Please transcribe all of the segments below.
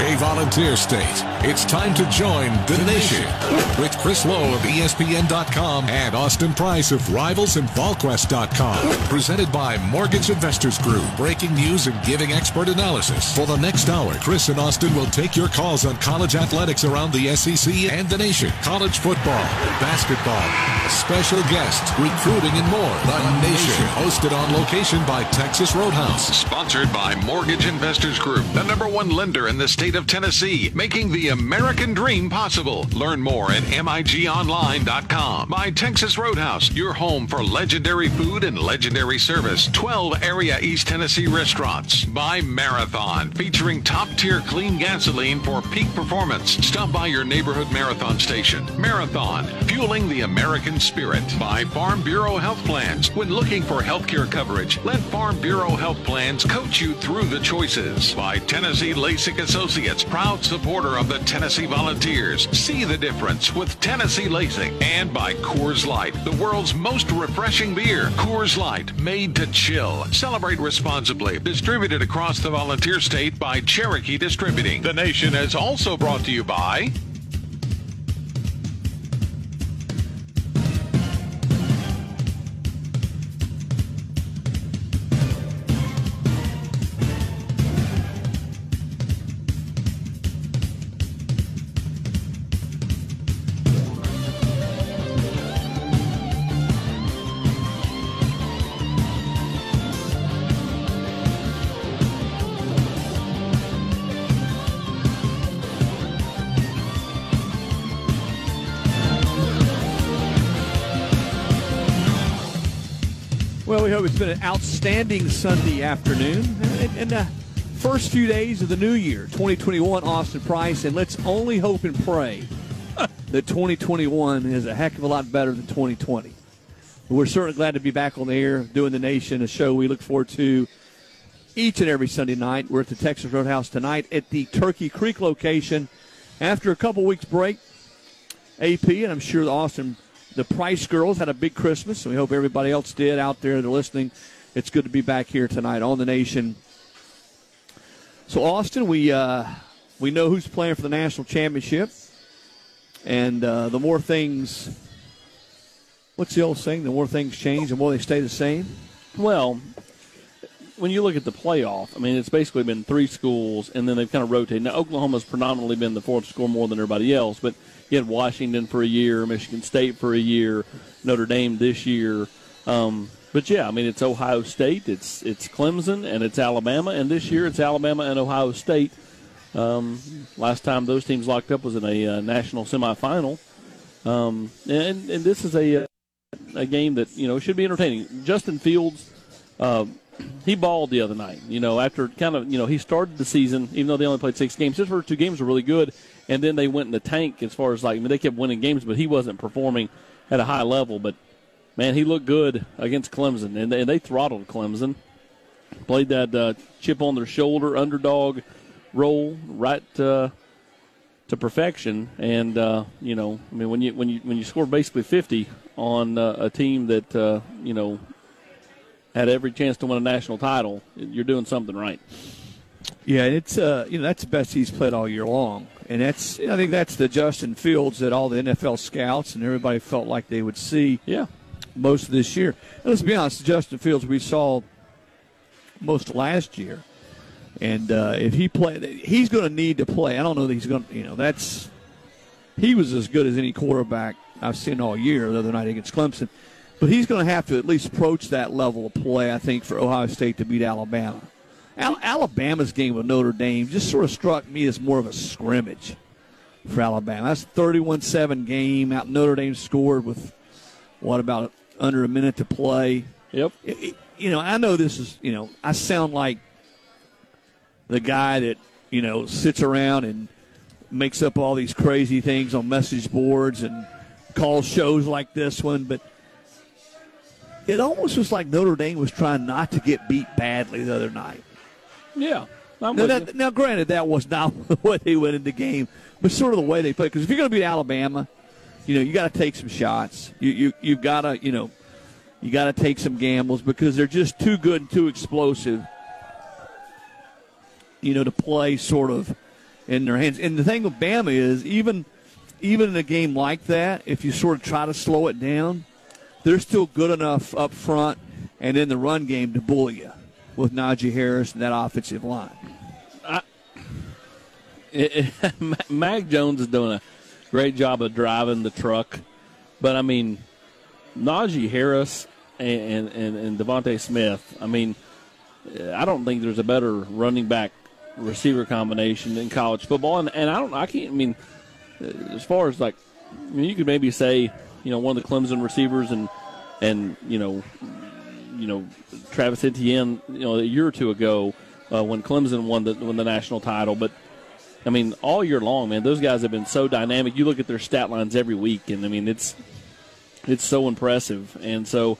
a volunteer state. It's time to join the nation with Chris Low of ESPN.com and Austin Price of Rivals and VolQuest.com. Presented by Mortgage Investors Group. Breaking news and giving expert analysis. For the next hour, Chris and Austin will take your calls on college athletics around the SEC and the nation, college football, basketball, special guests, recruiting, and more. The Nation, hosted on location by Texas Roadhouse. Sponsored by Mortgage Investors Group, the number one lender in the state of Tennessee, making the American dream possible. Learn more at MIGOnline.com. By Texas Roadhouse, your home for legendary food and legendary service. 12 area East Tennessee restaurants. By Marathon, featuring top tier clean gasoline for peak performance. Stop by your neighborhood marathon station. Marathon, fueling the American spirit. By Farm Bureau Health Plans. When looking for healthcare coverage, let Farm Bureau Health Plans coach you through the choices. By Tennessee LASIK Associates, proud supporter of the Tennessee Volunteers. See the difference with Tennessee LASIK And by Coors Light, the world's most refreshing beer. Coors Light, made to chill. Celebrate responsibly. Distributed across the volunteer state by Cherokee Distributing. The Nation is also brought to you by hope it's been an outstanding Sunday afternoon and, and uh, first few days of the new year, 2021, Austin Price. And let's only hope and pray that 2021 is a heck of a lot better than 2020. We're certainly glad to be back on the air doing the Nation, a show we look forward to each and every Sunday night. We're at the Texas Roadhouse tonight at the Turkey Creek location. After a couple weeks break, AP, and I'm sure the Austin, the Price girls had a big Christmas, and we hope everybody else did out there that are listening. It's good to be back here tonight on the Nation. So Austin, we uh, we know who's playing for the national championship, and uh, the more things, what's the old saying? The more things change, the more they stay the same. Well, when you look at the playoff, I mean, it's basically been three schools, and then they've kind of rotated. Now, Oklahoma's predominantly been the fourth score more than everybody else, but you had Washington for a year, Michigan State for a year, Notre Dame this year. Um, but yeah, I mean, it's Ohio State, it's it's Clemson, and it's Alabama, and this year it's Alabama and Ohio State. Um, last time those teams locked up was in a uh, national semifinal, um, and and this is a uh, a game that you know should be entertaining. Justin Fields. Uh, he balled the other night. You know, after kind of, you know, he started the season, even though they only played six games. His first two games were really good, and then they went in the tank as far as like, I mean, they kept winning games, but he wasn't performing at a high level. But man, he looked good against Clemson, and they, and they throttled Clemson. Played that uh, chip on their shoulder underdog role right uh, to perfection, and uh, you know, I mean, when you when you when you score basically fifty on uh, a team that uh, you know had every chance to win a national title, you're doing something right. Yeah, it's uh, you know that's the best he's played all year long, and that's I think that's the Justin Fields that all the NFL scouts and everybody felt like they would see. Yeah, most of this year. And let's be honest, Justin Fields we saw most last year, and uh, if he play, he's going to need to play. I don't know that he's going. to, You know, that's he was as good as any quarterback I've seen all year the other night against Clemson. But he's going to have to at least approach that level of play, I think, for Ohio State to beat Alabama. Al- Alabama's game with Notre Dame just sort of struck me as more of a scrimmage for Alabama. That's a 31 7 game. Out Notre Dame scored with, what, about under a minute to play. Yep. It, it, you know, I know this is, you know, I sound like the guy that, you know, sits around and makes up all these crazy things on message boards and calls shows like this one, but it almost was like Notre Dame was trying not to get beat badly the other night. Yeah. I'm Now, that, now, granted, that was not what they went in the game, but sort of the way they played. Because if you're going to beat Alabama, you know you got to take some shots. You you you've got to you know you got to take some gambles because they're just too good and too explosive. You know to play sort of in their hands. And the thing with Bama is even even in a game like that, if you sort of try to slow it down, they're still good enough up front and in the run game to bully you with Najee Harris and that offensive line. Mac Jones is doing a great job of driving the truck, but I mean, Najee Harris and and, and DeVonta Smith. I mean, I don't think there's a better running back receiver combination in college football, and, and I don't I can't I mean as far as like I mean, you could maybe say you know one of the Clemson receivers and and you know you know Travis Etienne you know a year or two ago uh, when Clemson won the won the national title, but I mean all year long, man, those guys have been so dynamic. You look at their stat lines every week, and I mean it's it's so impressive, and so.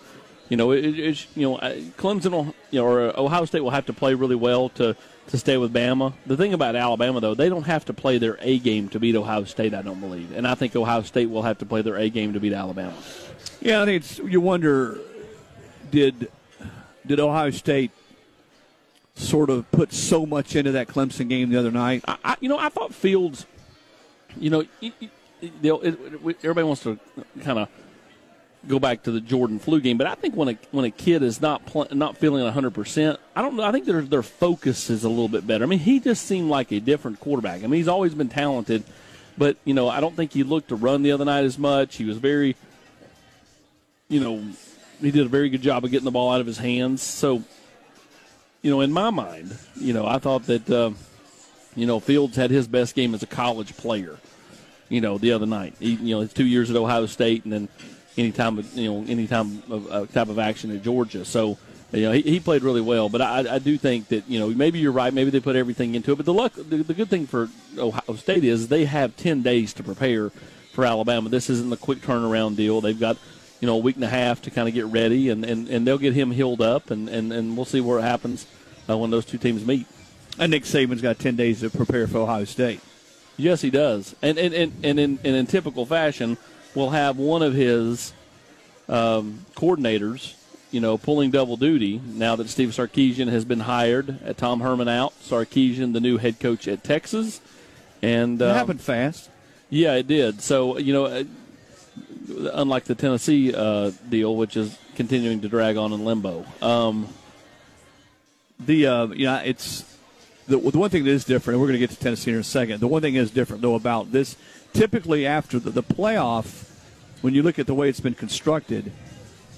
You know, it, it's you know, Clemson will, you know, or Ohio State will have to play really well to to stay with Bama. The thing about Alabama, though, they don't have to play their A game to beat Ohio State. I don't believe, and I think Ohio State will have to play their A game to beat Alabama. Yeah, I think it's, you wonder did did Ohio State sort of put so much into that Clemson game the other night? I, I you know, I thought Fields, you know, it, it, it, everybody wants to kind of go back to the Jordan flu game, but I think when a when a kid is not pl- not feeling 100, percent I don't know. I think their their focus is a little bit better. I mean, he just seemed like a different quarterback. I mean, he's always been talented, but you know, I don't think he looked to run the other night as much. He was very, you know, he did a very good job of getting the ball out of his hands. So, you know, in my mind, you know, I thought that, uh, you know, Fields had his best game as a college player. You know, the other night, he, you know, his two years at Ohio State, and then any time you know any time of uh, type of action at Georgia. So you know he, he played really well. But I, I do think that you know maybe you're right. Maybe they put everything into it. But the luck, the, the good thing for Ohio State is they have ten days to prepare for Alabama. This isn't a quick turnaround deal. They've got you know a week and a half to kind of get ready, and, and, and they'll get him healed up, and, and, and we'll see where it happens uh, when those two teams meet. And Nick Saban's got ten days to prepare for Ohio State. Yes, he does. And and, and, and in and in typical fashion, we'll have one of his um, coordinators, you know, pulling double duty now that Steve Sarkisian has been hired. At Tom Herman out, Sarkisian, the new head coach at Texas, and it um, happened fast. Yeah, it did. So you know, uh, unlike the Tennessee uh, deal, which is continuing to drag on in limbo. Um, the uh, yeah, it's the, the one thing that is different, and we're going to get to Tennessee in a second. The one thing is different though about this. Typically, after the, the playoff when you look at the way it's been constructed,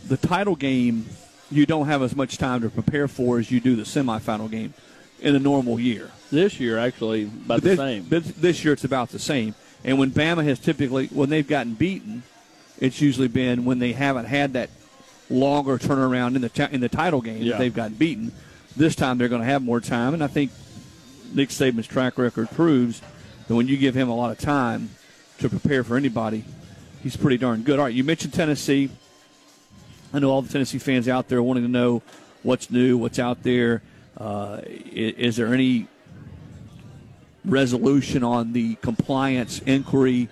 the title game you don't have as much time to prepare for as you do the semifinal game in a normal year. This year, actually, about this, the same. This year, it's about the same. And when Bama has typically, when they've gotten beaten, it's usually been when they haven't had that longer turnaround in the t- in the title game yeah. that they've gotten beaten. This time they're going to have more time, and I think Nick Saban's track record proves that when you give him a lot of time to prepare for anybody, he's pretty darn good. All right, you mentioned Tennessee. I know all the Tennessee fans out there wanting to know what's new, what's out there. Uh, is, is there any resolution on the compliance inquiry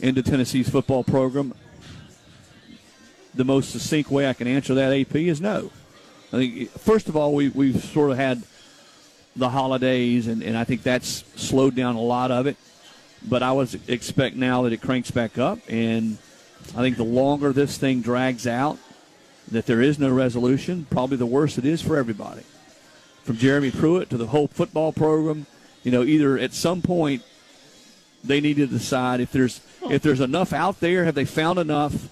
into Tennessee's football program? The most succinct way I can answer that, AP, is no. I think, first of all, we, we've sort of had the holidays, and, and I think that's slowed down a lot of it but I would expect now that it cranks back up, and I think the longer this thing drags out, that there is no resolution, probably the worse it is for everybody. From Jeremy Pruitt to the whole football program, you know, either at some point they need to decide if there's if there's enough out there, have they found enough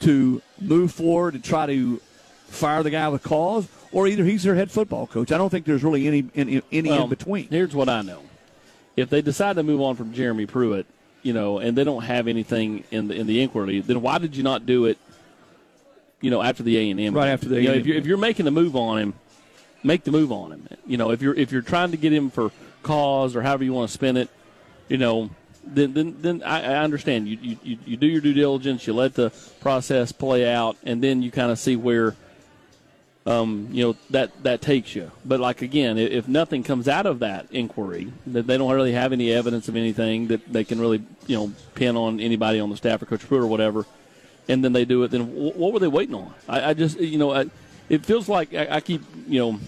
to move forward and try to fire the guy with cause, or either he's their head football coach. I don't think there's really any any, any well, in between. Here's what I know if they decide to move on from Jeremy Pruitt, you know, and they don't have anything in the in the inquiry, then why did you not do it? You know, after the A and M, right after the you know, if you're if you're making the move on him, make the move on him. You know, if you're if you're trying to get him for cause or however you want to spin it, you know, then then, then I, I understand. You, you you do your due diligence, you let the process play out, and then you kind of see where um, you know that that takes you. But like again, if nothing comes out of that inquiry, that they don't really have any evidence of anything that they can really you know pin on anybody on the staff or Coach Pruitt or whatever, and then they do it, then what were they waiting on? I, I just you know I, it feels like I, I keep you know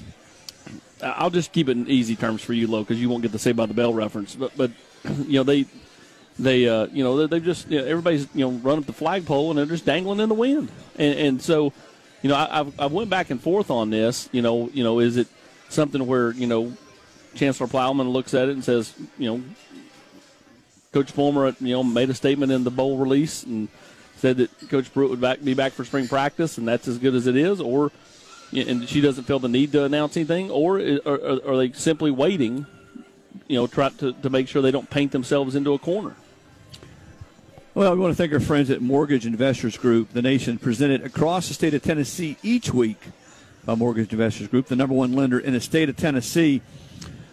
I'll just keep it in easy terms for you, Lo, because you won't get to say by the bell reference. But, but you know, they they uh, you know they just you know, everybody's you know run up the flagpole and they're just dangling in the wind, and, and so you know I, I've, I went back and forth on this. You know, you know, is it something where you know Chancellor Plowman looks at it and says, you know, Coach Fulmer, you know, made a statement in the bowl release and said that Coach Pruitt would back, be back for spring practice, and that's as good as it is, or and she doesn't feel the need to announce anything, or are, are they simply waiting, you know, try to, to make sure they don't paint themselves into a corner? Well, we want to thank our friends at Mortgage Investors Group, the nation presented across the state of Tennessee each week by Mortgage Investors Group, the number one lender in the state of Tennessee.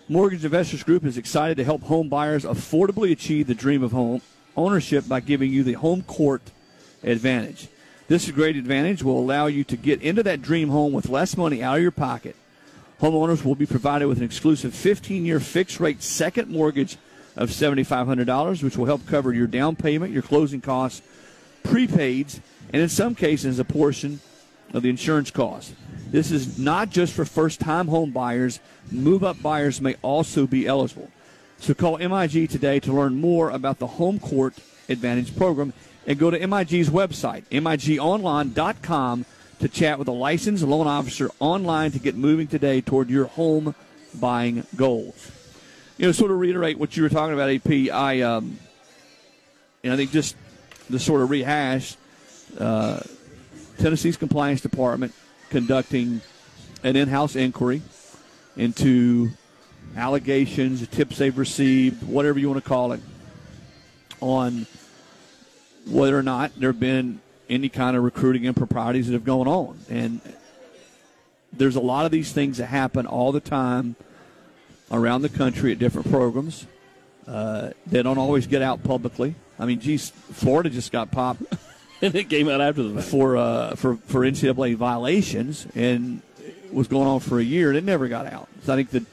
Mortgage Investors Group is excited to help home buyers affordably achieve the dream of home ownership by giving you the home court advantage. This great advantage will allow you to get into that dream home with less money out of your pocket. Homeowners will be provided with an exclusive 15 year fixed rate second mortgage of $7,500, which will help cover your down payment, your closing costs, prepaids, and in some cases, a portion of the insurance costs. This is not just for first time home buyers, move up buyers may also be eligible. So call MIG today to learn more about the Home Court Advantage program and go to MIG's website, migonline.com, to chat with a licensed loan officer online to get moving today toward your home buying goals. You know, sort of reiterate what you were talking about, AP. I, um, and I think just to sort of rehash, uh, Tennessee's compliance department conducting an in-house inquiry into allegations, tips they've received, whatever you want to call it, on whether or not there have been any kind of recruiting improprieties that have gone on. And there's a lot of these things that happen all the time around the country at different programs. Uh, they don't always get out publicly. I mean, geez, Florida just got popped. and it came out after the for uh, for for NCAA violations and was going on for a year and it never got out. So I think that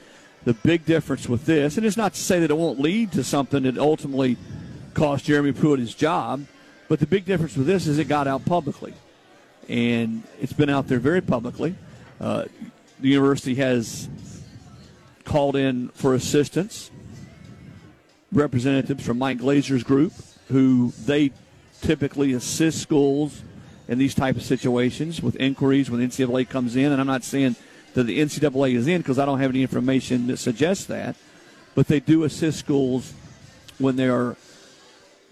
the big difference with this, and it's not to say that it won't lead to something that ultimately cost Jeremy Pruitt his job, but the big difference with this is it got out publicly, and it's been out there very publicly. Uh, the university has called in for assistance representatives from Mike Glazier's group, who they typically assist schools in these type of situations with inquiries when NCAA comes in. And I'm not saying that the NCAA is in because I don't have any information that suggests that, but they do assist schools when they are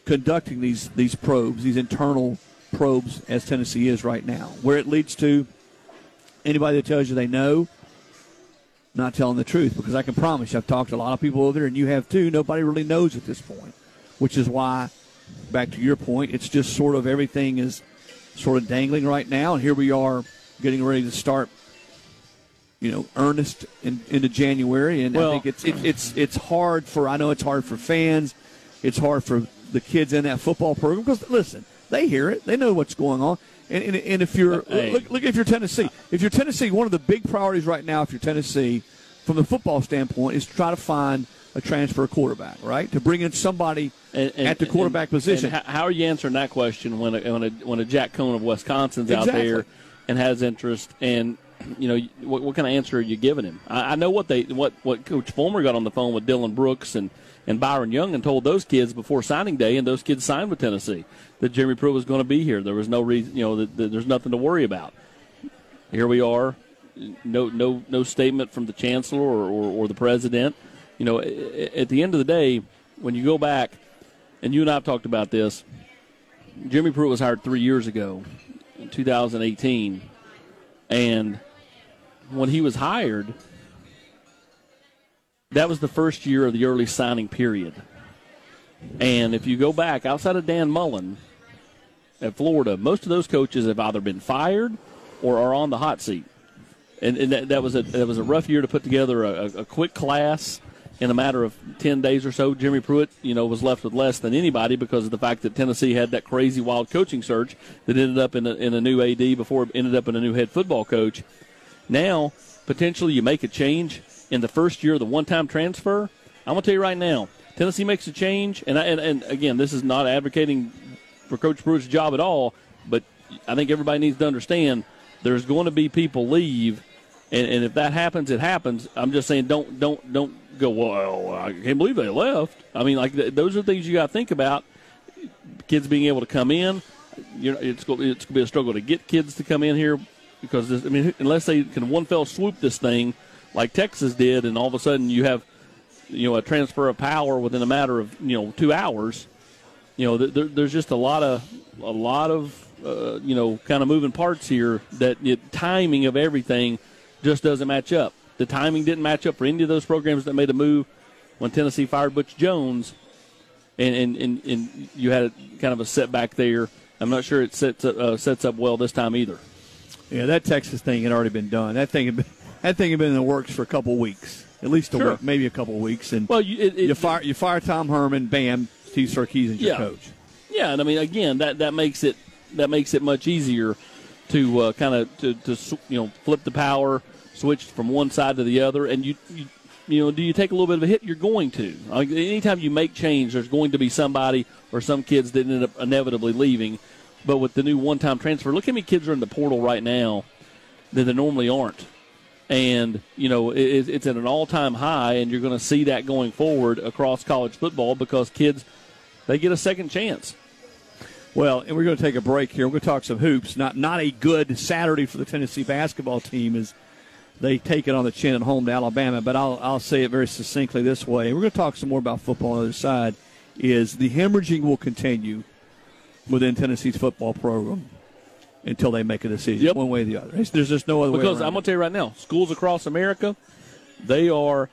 conducting these these probes, these internal probes, as Tennessee is right now. Where it leads to, anybody that tells you they know, not telling the truth. Because I can promise you, I've talked to a lot of people over there, and you have too. Nobody really knows at this point, which is why, back to your point, it's just sort of everything is sort of dangling right now, and here we are getting ready to start. You know, earnest in, into January, and Well- I think it's it, it's it's hard for. I know it's hard for fans. It's hard for the kids in that football program because listen, they hear it, they know what's going on, and, and, and if you're Hey. look, look if you're Tennessee, if you're Tennessee, one of the big priorities right now, if you're Tennessee, from the football standpoint, is to try to find a transfer quarterback, right? To bring in somebody And- and- at the quarterback and- position. and how, are you answering that question when a, when a, when a Jack Coan of Wisconsin's out there and has interest and you know what, what kind of answer are you giving him? I, I know what they what what Coach Fulmer got on the phone with Dylan Brooks and and Byron Young and told those kids before signing day, and those kids signed with Tennessee that Jeremy Pruitt was going to be here. There was no reason, you know, that, that there's nothing to worry about. Here we are, no no no statement from the chancellor or, or, or the president. You know, at the end of the day, when you go back, and you and I have talked about this, Jeremy Pruitt was hired three years ago, in 2018, and when he was hired, that was the first year of the early signing period. And if you go back outside of Dan Mullen at Florida, most of those coaches have either been fired or are on the hot seat. And, and that, that was a that was a rough year to put together a, a quick class in a matter of ten days or so. Jimmy Pruitt, you know, was left with less than anybody because of the fact that Tennessee had that crazy wild coaching search that ended up in a, in a new AD before it ended up in a new head football coach. Now, potentially, you make a change in the first year of the one-time transfer. I'm gonna tell you right now, Tennessee makes a change, and I, and, and again, this is not advocating for Coach Pruitt's job at all, but I think everybody needs to understand there's going to be people leave And, and if that happens, it happens. I'm just saying, don't don't don't go. Well, I can't believe they left. I mean, like th- those are things you got to think about. Kids being able to come in, you know, it's it's going to be a struggle to get kids to come in here because this, I mean, unless they can one fell swoop this thing like Texas did, and all of a sudden you have you know a transfer of power within a matter of you know two hours. You know, there, there's just a lot of a lot of uh, you know kind of moving parts here that the timing of everything just doesn't match up. The timing didn't match up for any of those programs that made a move when Tennessee fired Butch Jones, and and, and, and you had a, kind of a setback there. I'm not sure it sets uh, sets up well this time either. Yeah, that Texas thing had already been done. That thing had been, that thing had been in the works for a couple weeks, at least a Sure. week, maybe a couple weeks. And Well, you, it, it, fire you fire Tom Herman, bam, Steve Sarkisian's your Yeah. coach. Yeah, and I mean, again, that, that makes it that makes it much easier to uh, kind of to, to you know flip the power, switch from one side to the other, and you, you you know do you take a little bit of a hit? You're going to. Like, anytime you make change, there's going to be somebody or some kids that end up inevitably leaving. But with the new one-time transfer, look how many kids are in the portal right now that they normally aren't. And you know it, it's at an all-time high, and you're going to see that going forward across college football because kids they get a second chance. Well, and we're going to take a break here. We're going to talk some hoops. Not not a good Saturday for the Tennessee basketball team as they take it on the chin at home to Alabama. But I'll I'll say it very succinctly this way. We're going to talk some more about football on the other side. Is the hemorrhaging will continue within Tennessee's football program until they make a decision Yep. one way or the other. There's just no other way. Because I'm going to tell you right now, schools across America, they are,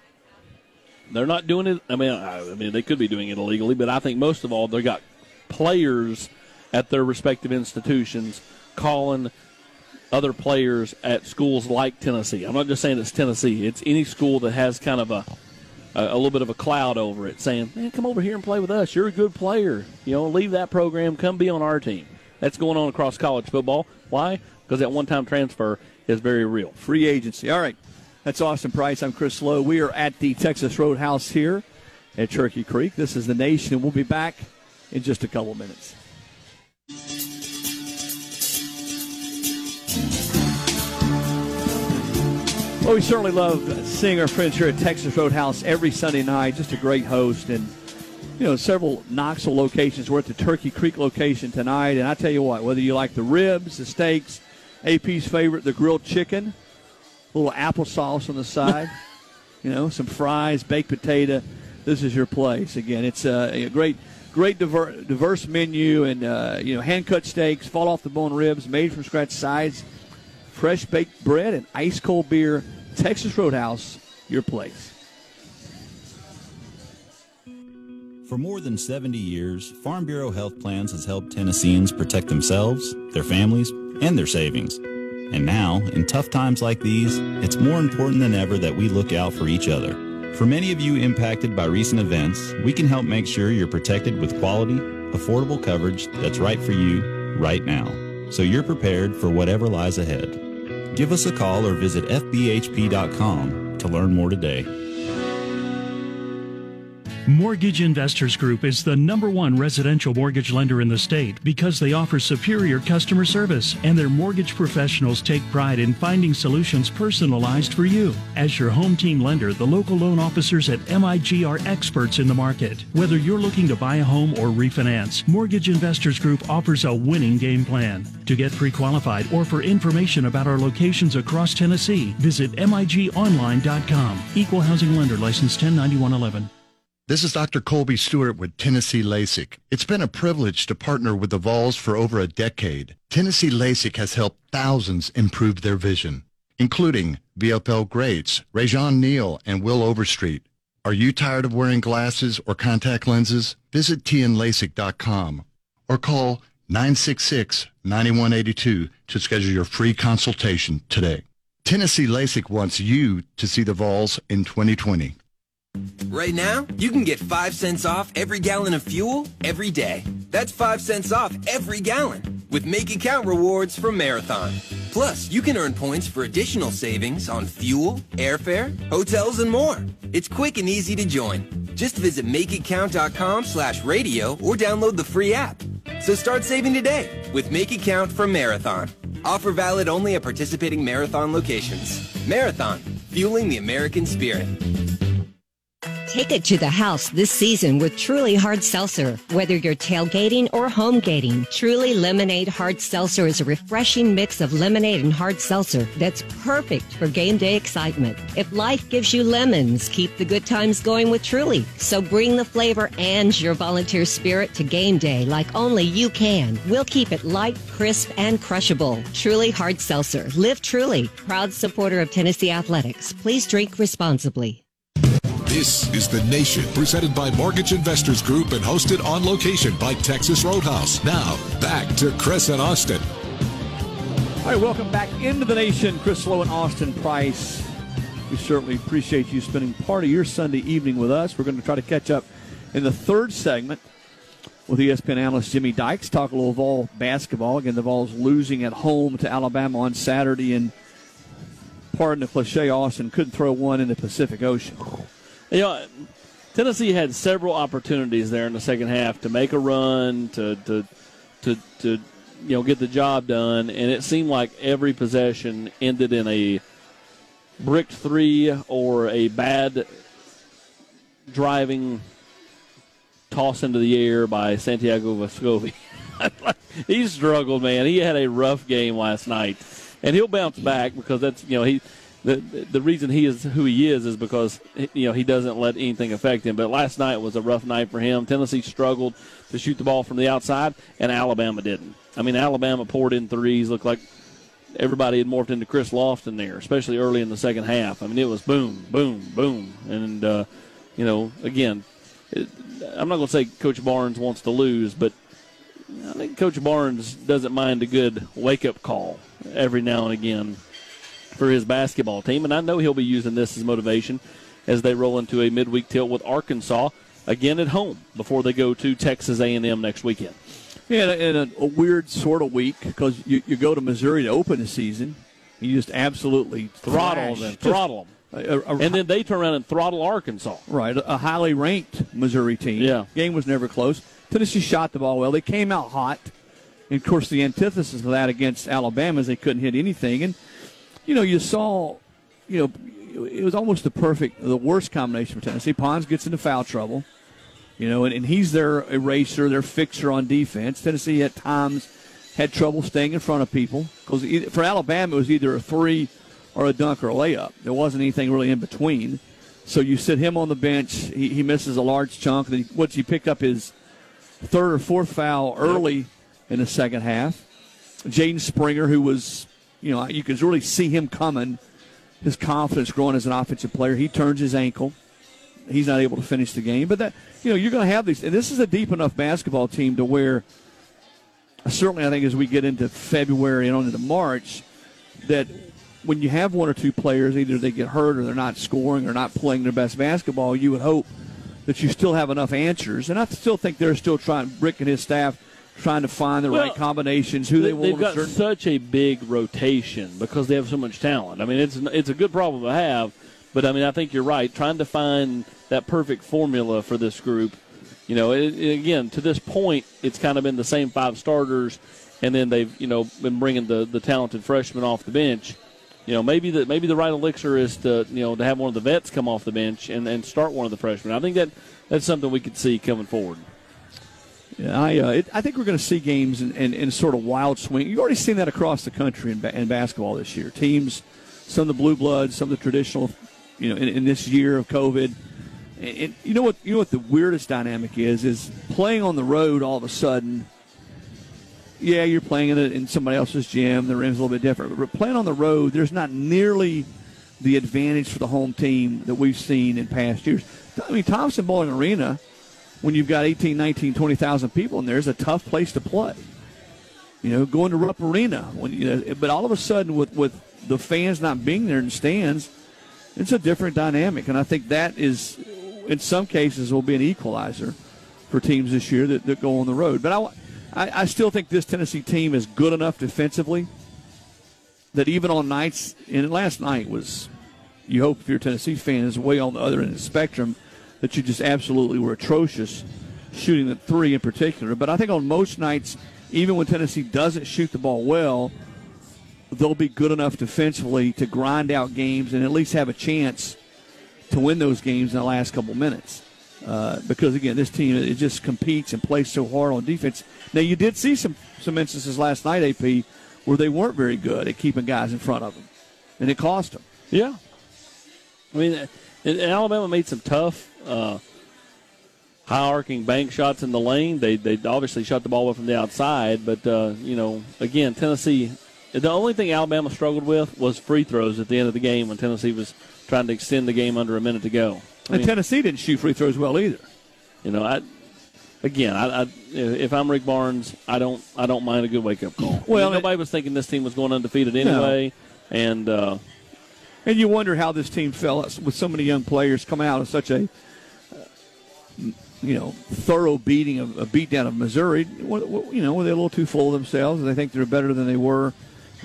they're not doing it. I mean, I, I mean, they could be doing it illegally, but I think most of all, they got players at their respective institutions calling other players at schools like Tennessee. I'm not just saying it's Tennessee; it's any school that has kind of a a, a little bit of a cloud over it, saying, "Man, come over here and play with us. You're a good player. You know, leave that program, come be on our team." That's going on across college football. Why? Because that one-time transfer is very real. free agency. All right. That's Austin Price. I'm Chris Low. We are at the Texas Roadhouse here at Cherokee Creek. This is the Nation. We'll be back in just a couple minutes. Well, we certainly love seeing our friends here at Texas Roadhouse every Sunday night. Just a great host and you know, several Knoxville locations. We're at the Turkey Creek location tonight, and I tell you what, whether you like the ribs, the steaks, AP's favorite, the grilled chicken, a little applesauce on the side, you know, some fries, baked potato, this is your place. Again, it's uh, a great, great diver- diverse menu, and uh, you know, hand cut steaks, fall off the bone ribs, made from scratch sides, fresh baked bread, and ice cold beer. Texas Roadhouse, your place. For more than 70 years, Farm Bureau Health Plans has helped Tennesseans protect themselves, their families, and their savings. And now, in tough times like these, it's more important than ever that we look out for each other. For many of you impacted by recent events, we can help make sure you're protected with quality, affordable coverage that's right for you right now, so you're prepared for whatever lies ahead. Give us a call or visit FBHP.com to learn more today. Mortgage Investors Group is the number one residential mortgage lender in the state because they offer superior customer service and their mortgage professionals take pride in finding solutions personalized for you. As your home team lender, the local loan officers at MIG are experts in the market. Whether you're looking to buy a home or refinance, Mortgage Investors Group offers a winning game plan. To get pre-qualified or for information about our locations across Tennessee, visit migonline.com. Equal housing lender license 109111. This is Dr. Colby Stewart with Tennessee LASIK. It's been a privilege to partner with the Vols for over a decade. Tennessee LASIK has helped thousands improve their vision, including VFL greats Rajion Neal and Will Overstreet. Are you tired of wearing glasses or contact lenses? Visit tnlasik.com or call 966-9182 to schedule your free consultation today. Tennessee LASIK wants you to see the Vols in 2020. Right now, you can get 5 cents off every gallon of fuel every day. That's 5 cents off every gallon with Make It Count rewards from Marathon. Plus, you can earn points for additional savings on fuel, airfare, hotels, and more. It's quick and easy to join. Just visit makeitcount.com slash radio or download the free app. So start saving today with Make It Count from Marathon. Offer valid only at participating Marathon locations. Marathon, fueling the American spirit. Take it to the house this season with Truly Hard Seltzer. Whether you're tailgating or home gating, Truly Lemonade Hard Seltzer is a refreshing mix of lemonade and hard seltzer that's perfect for game day excitement. If life gives you lemons, keep the good times going with Truly. So bring the flavor and your volunteer spirit to game day like only you can. We'll keep it light, crisp, and crushable. Truly Hard Seltzer. Live truly. Proud supporter of Tennessee Athletics. Please drink responsibly. This is The Nation, presented by Mortgage Investors Group and hosted on location by Texas Roadhouse. Now, back to Chris and Austin. All right, welcome back into the nation. Chris Low and Austin Price. We certainly appreciate you spending part of your Sunday evening with us. We're going to try to catch up in the third segment with ESPN analyst Jimmy Dykes. Talk a little Vol basketball. Again, the Vols losing at home to Alabama on Saturday, and pardon the cliche, Austin couldn't throw one in the Pacific Ocean. You know, Tennessee had several opportunities there in the second half to make a run, to to to, to you know get the job done, and it seemed like every possession ended in a bricked three or a bad driving toss into the air by Santiago Vescovi. he struggled, man. He had a rough game last night, and he'll bounce back because that's you know he the the reason he is who he is is because you know he doesn't let anything affect him. But last night was a rough night for him. Tennessee struggled to shoot the ball from the outside, and Alabama didn't. I mean, Alabama poured in threes. Looked like everybody had morphed into Chris Lofton there, especially early in the second half. I mean, it was boom, boom, boom, and uh, you know, again, it, I'm not going to say Coach Barnes wants to lose, but I think Coach Barnes doesn't mind a good wake up call every now and again for his basketball team, and I know he'll be using this as motivation as they roll into a midweek tilt with Arkansas again at home before they go to Texas A&M next weekend. Yeah, in a, a weird sort of week because you, you go to Missouri to open the season, you just absolutely throttle them, throttle them, a, a, and then they turn around and throttle Arkansas. Right, a highly ranked Missouri team. Yeah, game was never close. Tennessee shot the ball well. They came out hot. And of course, the antithesis of that against Alabama is they couldn't hit anything. And you know, you saw, you know, it was almost the perfect, the worst combination for Tennessee. Pons gets into foul trouble, you know, and, and he's their eraser, their fixer on defense. Tennessee at times had trouble staying in front of people because for Alabama it was either a three or a dunk or a layup. There wasn't anything really in between. So you sit him on the bench. He, he misses a large chunk. Then once he picked up his third or fourth foul early in the second half, Jaden Springer, who was you know, you can really see him coming, his confidence growing as an offensive player. He turns his ankle. He's not able to finish the game. But that, you know, you're going to have these. And this is a deep enough basketball team to where, uh, certainly, I think as we get into February and on into March, that when you have one or two players, either they get hurt or they're not scoring or not playing their best basketball, you would hope that you still have enough answers. And I still think they're still trying, Rick and his staff trying to find the well, right combinations, who they, want. They've got certain... such a big rotation because they have so much talent. I mean, it's it's a good problem to have, but I mean, I think you're right. Trying to find that perfect formula for this group. You know, it, it, again, to this point, it's kind of been the same five starters, and then they've you know been bringing the the talented freshmen off the bench. You know, maybe the maybe the right elixir is to you know to have one of the vets come off the bench and, and start one of the freshmen. I think that that's something we could see coming forward. I, uh, it, I think we're going to see games in, in, in, sort of wild swing. You've already seen that across the country in, ba- in basketball this year. Teams, some of the blue bloods, some of the traditional, you know, in, in this year of COVID. And, and, you know what? You know what the weirdest dynamic is? Is playing on the road all of a sudden. Yeah, you're playing in, in somebody else's gym. The rim's a little bit different. But playing on the road, there's not nearly the advantage for the home team that we've seen in past years. I mean, Thompson Boling Arena when you've got 18, 19, 20,000 people in there is a tough place to play. You know, going to Rupp Arena, when you but all of a sudden with with the fans not being there in the stands, it's a different dynamic, and I think that is, in some cases, will be an equalizer for teams this year that, that go on the road. But I, I, I still think this Tennessee team is good enough defensively that even on nights, and last night was, you hope if you're a Tennessee fan, is way on the other end of the spectrum that you just absolutely were atrocious shooting the three in particular. But I think on most nights, even when Tennessee doesn't shoot the ball well, they'll be good enough defensively to grind out games and at least have a chance to win those games in the last couple minutes. Uh, because again, this team it just competes and plays so hard on defense. Now you did see some some instances last night, AP, where they weren't very good at keeping guys in front of them, and it cost them. Yeah, I mean, and Alabama made some tough. Uh, high arcing bank shots in the lane. They they obviously shot the ball away from the outside, but uh, you know, again, Tennessee. The only thing Alabama struggled with was free throws at the end of the game when Tennessee was trying to extend the game under a minute to go. I and mean, Tennessee didn't shoot free throws well either. You know, I again, I, I, if I'm Rick Barnes, I don't I don't mind a good wake up call. Well, I mean, nobody was thinking this team was going undefeated anyway, no. and uh, and you wonder how this team fell with so many young players coming out of such a you know, thorough beating of a beatdown of Missouri. You know, were they a little too full of themselves? They think they're better than they were.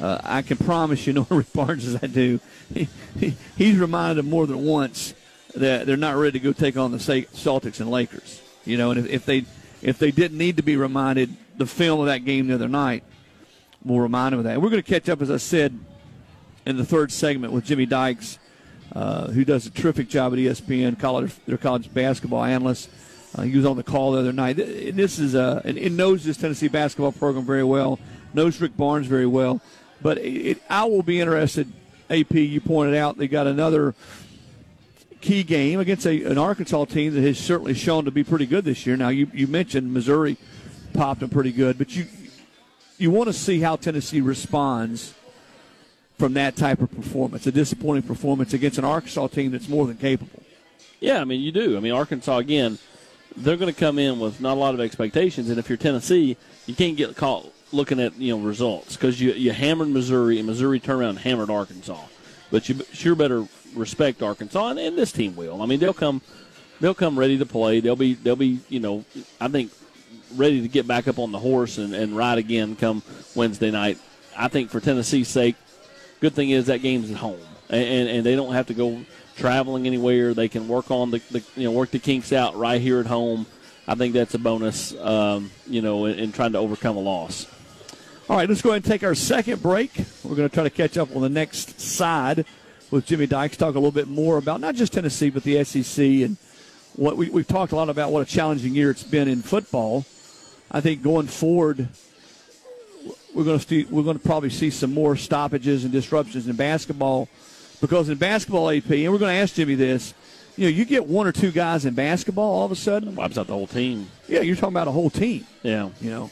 Uh, I can promise you, Rick Barnes as I do. He, he, he's reminded more than once that they're not ready to go take on the Celtics and Lakers. You know, and if, if they if they didn't need to be reminded, the film of that game the other night will remind them of that. We're going to catch up, as I said, in the third segment with Jimmy Dykes, uh, who does a terrific job at ESPN, college, their college basketball analyst. Uh, he was on the call the other night. And This is a, and it knows this Tennessee basketball program very well, knows Rick Barnes very well. But it, I will be interested. AP, you pointed out they got another key game against a, an Arkansas team that has certainly shown to be pretty good this year. Now you, you mentioned Missouri popped them pretty good, but you you want to see how Tennessee responds from that type of performance, a disappointing performance against an Arkansas team that's more than capable. Yeah, I mean you do. I mean Arkansas again they're going to come in with not a lot of expectations. And if you're Tennessee, you can't get caught looking at you know results because you you hammered Missouri and Missouri turned around and hammered Arkansas. But you sure better respect Arkansas, and, and this team will. I mean, they'll come they'll come ready to play. They'll be they'll be you know I think ready to get back up on the horse and, and ride again come Wednesday night. I think for Tennessee's sake, good thing is that game's at home, and, and, and they don't have to go traveling anywhere. They can work on the, the you know work the kinks out right here at home. I think that's a bonus, um, you know, in, in, trying to overcome a loss. All right, let's go ahead and take our second break. We're going to try to catch up on the next side with Jimmy Dykes, talk a little bit more about not just Tennessee, but the SEC. And what we, we've talked a lot about what a challenging year it's been in football. I think going forward, we're going to see, we're going to probably see some more stoppages and disruptions in basketball because in basketball AP, and we're going to ask Jimmy this, you know, you get one or two guys in basketball, all of a sudden wipes out the whole team. Yeah, you're talking about a whole team. Yeah, you know,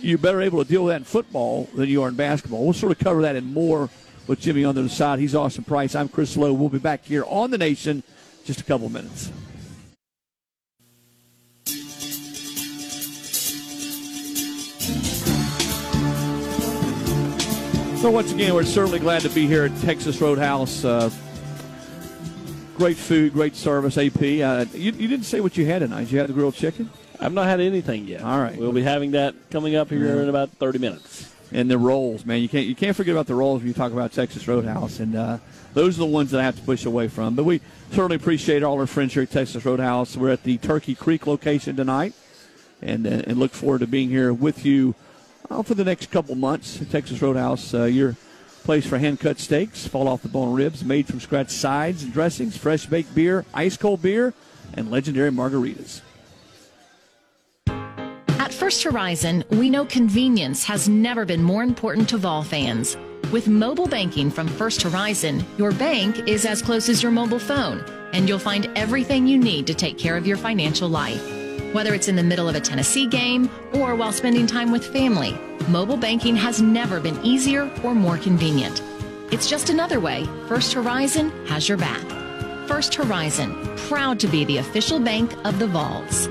you're better able to deal with that in football than you are in basketball. We'll sort of cover that in more with Jimmy on the other side. He's Austin Price. I'm Chris Low. We'll be back here on the Nation just a couple of minutes. So once again, we're certainly glad to be here at Texas Roadhouse. Uh, great food, great service. AP, uh, you, you, didn't say what you had tonight. You had the grilled chicken. I've not had anything yet. All right, we'll be having that coming up here in about thirty minutes. And the rolls, man, you can't you can't forget about the rolls when you talk about Texas Roadhouse, and uh, those are the ones that I have to push away from. But we certainly appreciate all our friends here at Texas Roadhouse. We're at the Turkey Creek location tonight, and uh, and look forward to being here with you for the next couple months. Texas Roadhouse, uh, your place for hand cut steaks, fall off the bone ribs, made from scratch sides and dressings, fresh baked beer, ice cold beer, and legendary margaritas. At First Horizon, we know convenience has never been more important to Vol fans. With mobile banking from First Horizon, your bank is as close as your mobile phone, and you'll find everything you need to take care of your financial life. Whether it's in the middle of a Tennessee game or while spending time with family, mobile banking has never been easier or more convenient. It's just another way First Horizon has your back. First Horizon, proud to be the official bank of the Vols.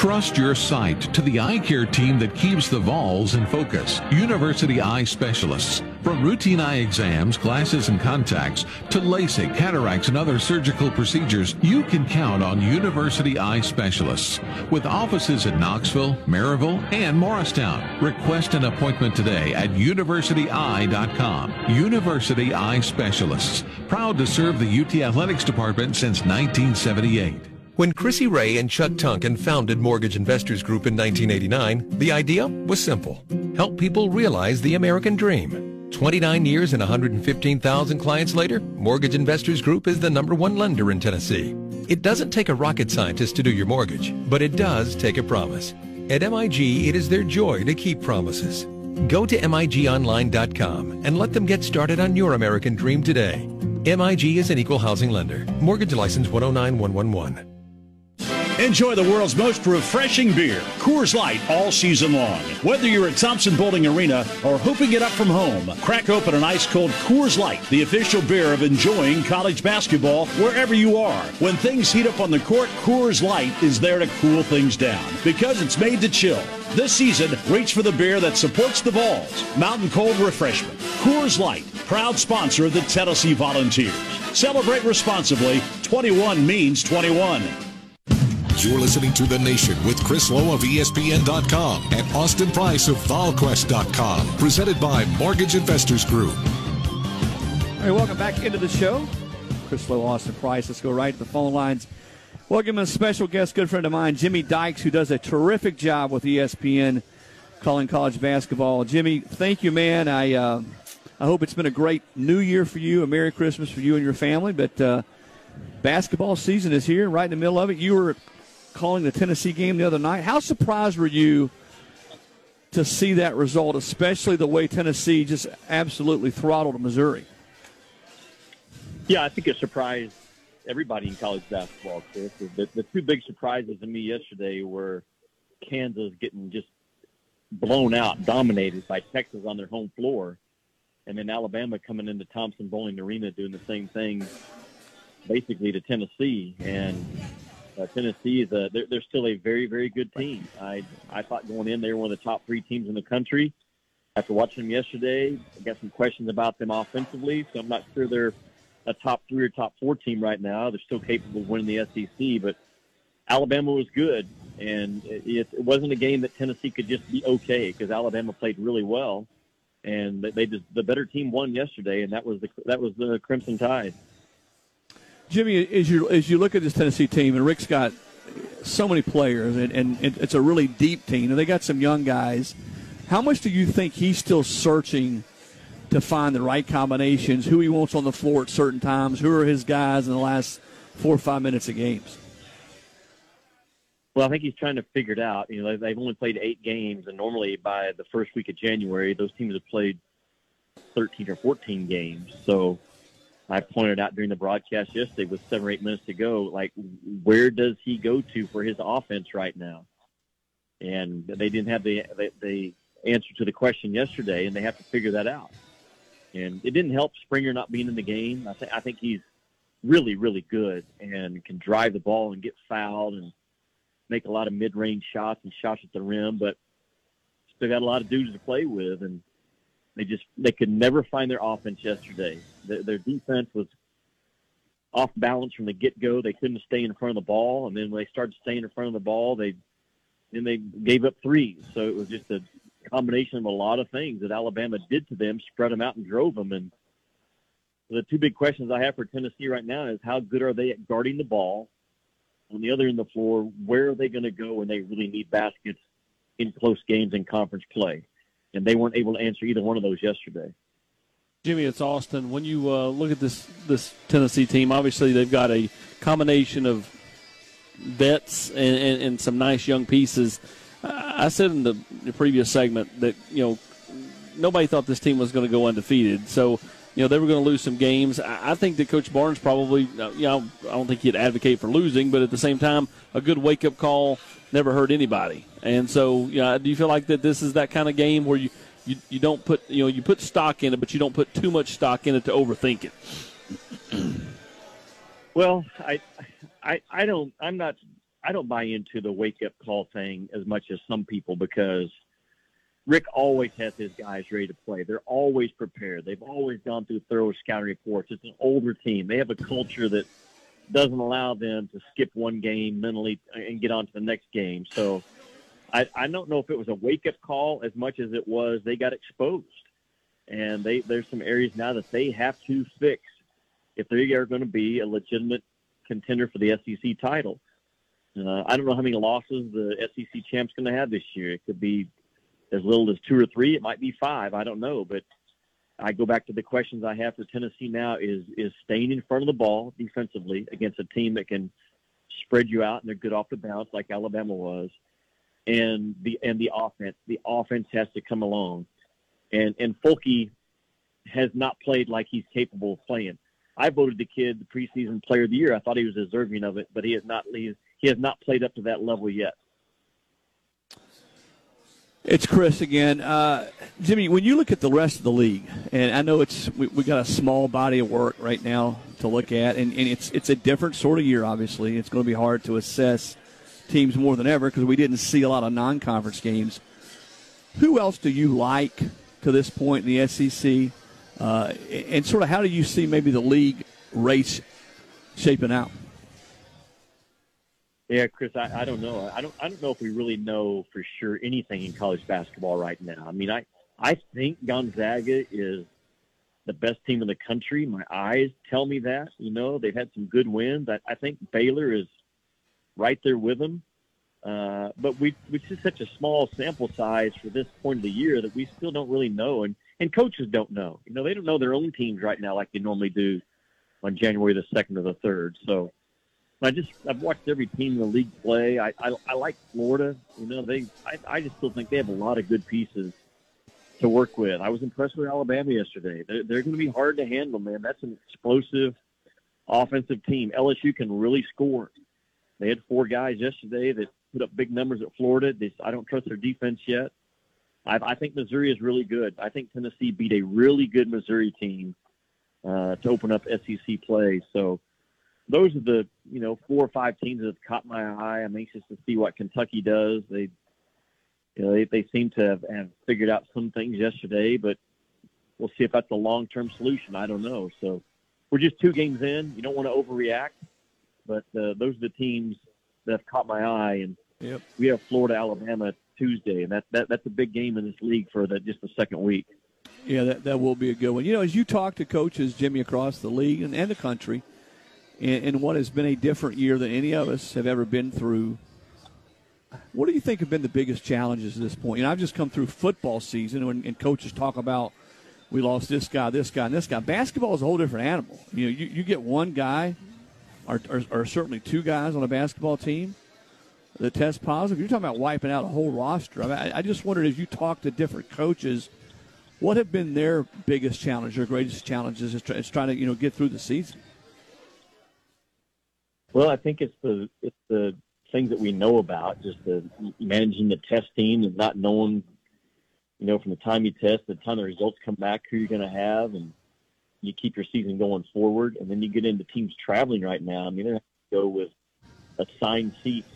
Trust your sight to the eye care team that keeps the Vols in focus. University Eye Specialists. From routine eye exams, glasses, and contacts to LASIK, cataracts, and other surgical procedures, you can count on University Eye Specialists. With offices in Knoxville, Maryville, and Morristown. Request an appointment today at universityeye.com. University Eye Specialists. Proud to serve the UT Athletics Department since 1978. When Chrissy Ray and Chuck Tunkin founded Mortgage Investors Group in 1989, the idea was simple. Help people realize the American dream. 29 years and 115,000 clients later, Mortgage Investors Group is the number one lender in Tennessee. It doesn't take a rocket scientist to do your mortgage, but it does take a promise. At MIG, it is their joy to keep promises. Go to MIGOnline.com and let them get started on your American dream today. MIG is an equal housing lender. Mortgage license 109111. Enjoy the world's most refreshing beer, Coors Light, all season long. Whether you're at Thompson Boling Arena or hooping it up from home, crack open an ice cold Coors Light, the official beer of enjoying college basketball wherever you are. When things heat up on the court, Coors Light is there to cool things down because it's made to chill. This season, reach for the beer that supports the Vols. Mountain Cold Refreshment. Coors Light, proud sponsor of the Tennessee Volunteers. Celebrate responsibly. 21 means 21. You're listening to The Nation with Chris Low of ESPN.com and Austin Price of VolQuest.com. Presented by Mortgage Investors Group. All right, welcome back into the show. Chris Low, Austin Price. Let's go right to the phone lines. Welcome a special guest, good friend of mine, Jimmy Dykes, who does a terrific job with ESPN calling college basketball. Jimmy, thank you, man. I uh, I hope it's been a great New Year for you, a Merry Christmas for you and your family. But uh, basketball season is here, right in the middle of it. You were calling the Tennessee game the other night. How surprised were you to see that result, especially the way Tennessee just absolutely throttled Missouri? Yeah, I think it surprised everybody in college basketball, Chris. The, the two big surprises to me yesterday were Kansas getting just blown out, dominated by Texas on their home floor, and then Alabama coming into Thompson Boling Arena doing the same thing, basically to Tennessee. And uh, Tennessee is a they're, they're still a very very good team. I I thought going in they were one of the top three teams in the country. After watching them yesterday, I got some questions about them offensively, so I'm not sure they're a top three or top four team right now. They're still capable of winning the SEC, but Alabama was good, and it, it wasn't a game that Tennessee could just be okay because Alabama played really well, and they, they just the better team won yesterday, and that was the that was the Crimson Tide. Jimmy, as you as you look at this Tennessee team, and Rick's got so many players, and, and it's a really deep team, and they got some young guys. How much do you think he's still searching to find the right combinations, who he wants on the floor at certain times, who are his guys in the last four or five minutes of games? Well, I think he's trying to figure it out. You know, they've only played eight games, and normally by the first week of January, those teams have played 13 or 14 games. So I pointed out during the broadcast yesterday with seven or eight minutes to go, like, where does he go to for his offense right now? And they didn't have the, the, the answer to the question yesterday, and they have to figure that out. And it didn't help Springer not being in the game. I, th- I think he's really, really good and can drive the ball and get fouled and make a lot of mid-range shots and shots at the rim, but still got a lot of dudes to play with. And they just they could never find their offense yesterday. Their, their defense was off balance from the get go. They couldn't stay in front of the ball, and then when they started staying in front of the ball, they then they gave up threes. So it was just a combination of a lot of things that Alabama did to them, spread them out and drove them. And the two big questions I have for Tennessee right now is how good are they at guarding the ball? On the other end of the floor, where are they going to go when they really need baskets in close games and conference play? And they weren't able to answer either one of those yesterday. Jimmy, it's Austin. When you uh, look at this this Tennessee team, obviously they've got a combination of vets and, and, and some nice young pieces. I said in the, the previous segment that you know nobody thought this team was going to go undefeated, so you know they were going to lose some games. I, think that Coach Barnes probably, uh, you know, I don't think he'd advocate for losing, but at the same time, a good wake up call never hurt anybody. And so, know, do you feel like that this is that kind of game where you, you, you don't put, you know, you put stock in it, but you don't put too much stock in it to overthink it? well, I, I, I don't, I'm not, I don't buy into the wake up call thing as much as some people because Rick always has his guys ready to play. They're always prepared. They've always gone through thorough scouting reports. It's an older team. They have a culture that doesn't allow them to skip one game mentally and get on to the next game. So I, I don't know if it was a wake up call as much as it was they got exposed. And they there's some areas now that they have to fix if they are going to be a legitimate contender for the SEC title. Uh, I don't know how many losses the SEC champ's going to have this year. It could be as little as two or three. It might be five. I don't know. But I go back to the questions I have for Tennessee now: is is staying in front of the ball defensively against a team that can spread you out and they're good off the bounce like Alabama was, and the and the offense. The offense has to come along, and and Fulke has not played like he's capable of playing. I voted the kid the preseason player of the year. I thought he was deserving of it, but he has not he, he has not played up to that level yet. It's Chris again, uh, Jimmy. When you look at the rest of the league, and I know it's we, we got a small body of work right now to look at, and, and it's it's a different sort of year. Obviously, it's going to be hard to assess teams more than ever because we didn't see a lot of non-conference games. Who else do you like to this point in the SEC? Uh, and sort of how do you see maybe the league race shaping out? Yeah, Chris, I, I don't know. I don't. I don't know if we really know for sure anything in college basketball right now. I mean, I I think Gonzaga is the best team in the country. My eyes tell me that. You know, they've had some good wins. I, I think Baylor is right there with them. Uh, but we it's just such a small sample size for this point of the year that we still don't really know. And and coaches don't know. You know, they don't know their own teams right now like they normally do on January the second or the third. So I just I've watched every team in the league play. I I, I like Florida. You know, they I, I just still think they have a lot of good pieces to work with. I was impressed with Alabama yesterday. They're, they're going to be hard to handle, man. That's an explosive offensive team. LSU can really score. They had four guys yesterday that put up big numbers at Florida. They, I don't trust their defense yet. I, I think Missouri is really good. I think Tennessee beat a really good Missouri team uh, to open up SEC play. So those are the you know four or five teams that have caught my eye. I'm anxious to see what Kentucky does. They you know they, they seem to have, have figured out some things yesterday, but we'll see if that's a long term solution. I don't know. So we're just two games in. You don't want to overreact, but uh, those are the teams that have caught my eye. And yep. we have Florida, Alabama Tuesday, and that, that that's a big game in this league for the, just the second week. Yeah, that that will be a good one. You know, as you talk to coaches, Jimmy, across the league and, and the country, in, in what has been a different year than any of us have ever been through. What do you think have been the biggest challenges at this point? You know, I've just come through football season, and, and coaches talk about we lost this guy, this guy, and this guy. Basketball is a whole different animal. You know, you, you get one guy, or, or, or certainly two guys on a basketball team that test positive. You're talking about wiping out a whole roster. I, mean, I, I just wondered as you talk to different coaches, what have been their biggest challenge, or greatest challenges, is, is trying to you know get through the season. Well, I think it's the it's the things that we know about, just the managing the testing and not knowing, you know, from the time you test, the time the results come back, who you're going to have, and you keep your season going forward. And then you get into teams traveling right now. I mean, they have to go with assigned seats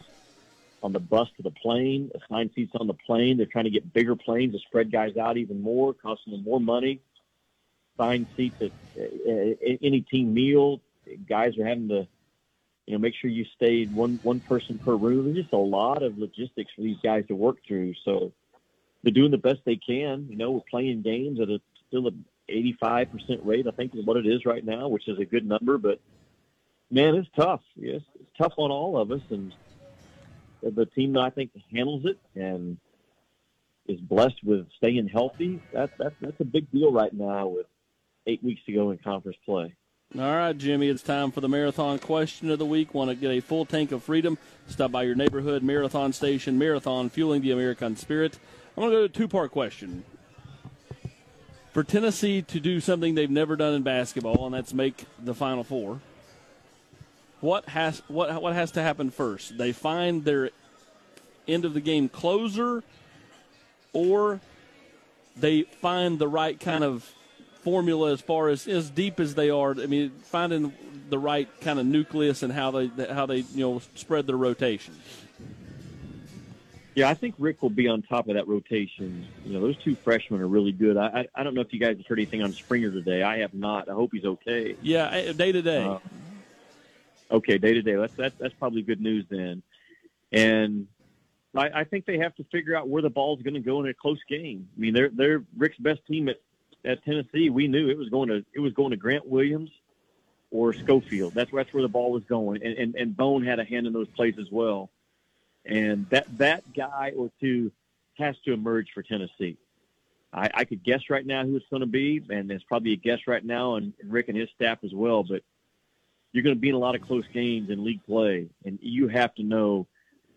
on the bus to the plane, assigned seats on the plane. They're trying to get bigger planes to spread guys out even more, costing them more money. Assigned seats at any team meal. Guys are having to you know, make sure you stay one one person per room. There's just a lot of logistics for these guys to work through. So they're doing the best they can. You know, we're playing games at a still an 85% rate, I think is what it is right now, which is a good number. But man, it's tough. Yes, it's tough on all of us, and the team that I think handles it and is blessed with staying healthy. That's that's that's a big deal right now with eight weeks to go in conference play. All right, Jimmy, it's time for the marathon question of the week. Want to get a full tank of freedom? Stop by your neighborhood marathon station, Marathon, fueling the American spirit. I'm going to go to a two part question. For Tennessee to do something they've never done in basketball, and that's make the Final Four, what has what what has to happen first? They find their end of the game closer, or they find the right kind of formula as far as as deep as they are. I mean, finding the right kind of nucleus and how they how they you know spread their rotation. Yeah, I think Rick will be on top of that rotation. You know, those two freshmen are really good. I I, I don't know if you guys have heard anything on Springer today. I have not. I hope he's okay. Yeah, day to day. Uh, okay, day to day. That's that's that's probably good news then. And I, I think they have to figure out where the ball's going to go in a close game. I mean, they're they're Rick's best team at at Tennessee, we knew it was going to it was going to Grant Williams or Schofield. That's that's where the ball was going, and, and and Bone had a hand in those plays as well. And that that guy or two has to emerge for Tennessee. I, I could guess right now who it's going to be, and there's probably a guess right now, and Rick and his staff as well. But you're going to be in a lot of close games in league play, and you have to know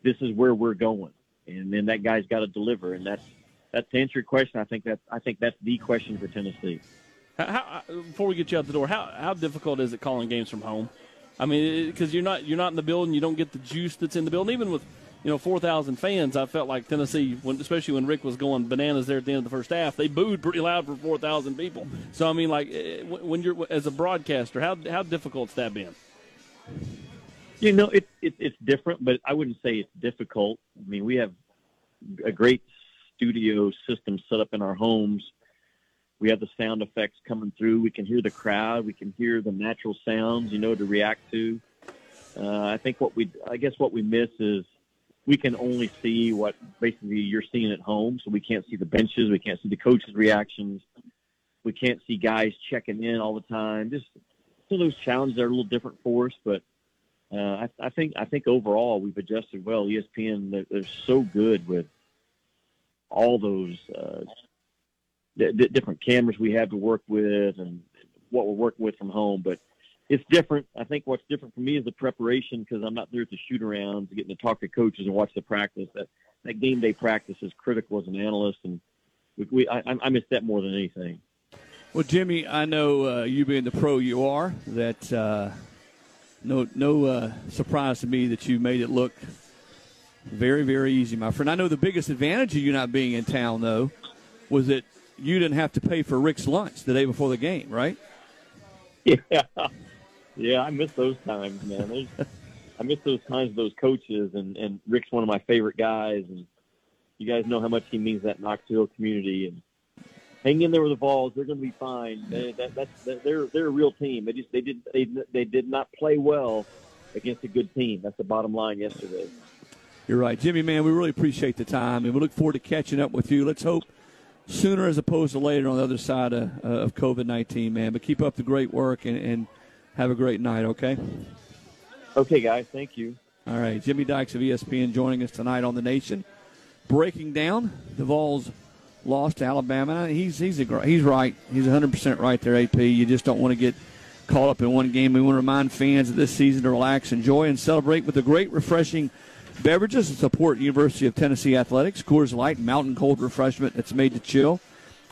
this is where we're going, and then that guy's got to deliver, and that's that's to answer your question. I think that I think that's the question for Tennessee. How, before we get you out the door, how how difficult is it calling games from home? I mean, because you're not you're not in the building, you don't get the juice that's in the building. Even with you know four thousand fans, I felt like Tennessee, when, especially when Rick was going bananas there at the end of the first half, they booed pretty loud for four thousand people. So I mean, like eh, when you're as a broadcaster, how how difficult's that been? You know, it, it it's different, but I wouldn't say it's difficult. I mean, we have a great studio system set up in our homes we have the sound effects coming through. We can hear the crowd. We can hear the natural sounds, you know, to react to. Uh, I think what we, I guess what we miss is we can only see what basically you're seeing at home. So we can't see the benches. We can't see the coaches' reactions. We can't see guys checking in all the time. Just some of those challenges are a little different for us, but uh, I, I think I think overall we've adjusted well. ESPN they're, they're so good with all those uh, the different cameras we have to work with and what we're working with from home. But it's different. I think what's different for me is the preparation because I'm not there at the shoot arounds, getting to talk to coaches and watch the practice. That that game day practice is critical as an analyst, and we, we I, I miss that more than anything. Well, Jimmy, I know uh, you being the pro you are, that uh, no no uh, surprise to me that you made it look very very easy, my friend. I know the biggest advantage of you not being in town though was that you didn't have to pay for Rick's lunch the day before the game, right? Yeah, yeah, I miss those times, man. There's, I miss those times those coaches, and and Rick's one of my favorite guys, and you guys know how much he means that Knoxville community, and hang in there with the Vols. They're going to be fine. They, that, that's they're they're a real team. They just they did they they did not play well against a good team. That's the bottom line yesterday. You're right, Jimmy. Man, we really appreciate the time, and we look forward to catching up with you. Let's hope sooner as opposed to later on the other side of, uh, of COVID 19, man. But keep up the great work and, and have a great night, okay? Okay, guys. Thank you. All right. Jimmy Dykes of ESPN joining us tonight on The Nation. Breaking down the Vols lost to Alabama. He's he's a, he's right. He's 100% right there, AP. You just don't want to get caught up in one game. We want to remind fans of this season to relax, enjoy, and celebrate with the great, refreshing – Beverages that support University of Tennessee athletics: Coors Light, mountain cold refreshment that's made to chill.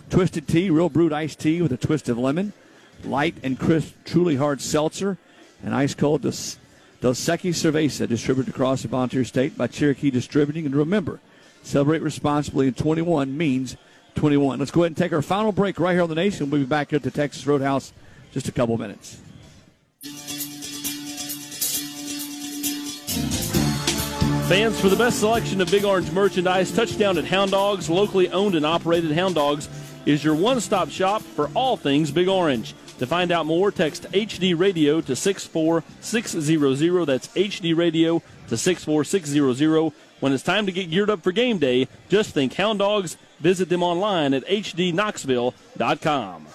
Twisted tea, real brewed iced tea with a twist of lemon. Light and crisp, truly hard seltzer, and ice cold Dos, Dos Equis Cerveza, distributed across the Volunteer State by Cherokee Distributing. And remember, celebrate responsibly. And 21 means 21. Let's go ahead and take our final break right here on the Nation. We'll be back here at the Texas Roadhouse just a couple minutes. Fans, for the best selection of Big Orange merchandise, touchdown at Hound Dogs, locally owned and operated Hound Dogs, is your one stop shop for all things Big Orange. To find out more, text HD Radio to 64600. That's HD Radio to 64600. When it's time to get geared up for game day, just think Hound Dogs. Visit them online at hdknoxville.com.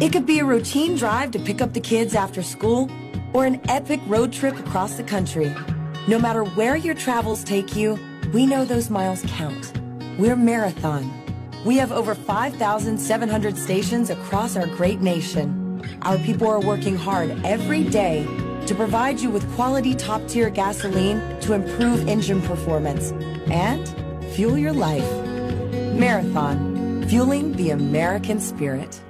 It could be a routine drive to pick up the kids after school or an epic road trip across the country. No matter where your travels take you, we know those miles count. We're Marathon. We have over 5,700 stations across our great nation. Our people are working hard every day to provide you with quality top tier gasoline to improve engine performance and fuel your life. Marathon, fueling the American spirit.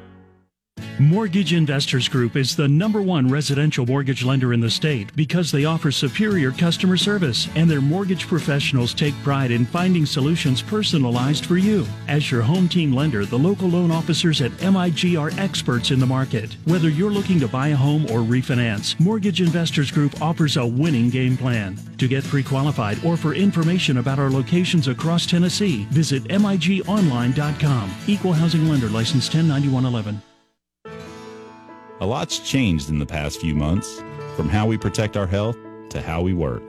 Mortgage Investors Group is the number one residential mortgage lender in the state because they offer superior customer service and their mortgage professionals take pride in finding solutions personalized for you. As your home team lender, the local loan officers at MIG are experts in the market. Whether you're looking to buy a home or refinance, Mortgage Investors Group offers a winning game plan. To get pre-qualified or for information about our locations across Tennessee, visit migonline.com. Equal housing lender license 109111. A lot's changed in the past few months, from how we protect our health to how we work.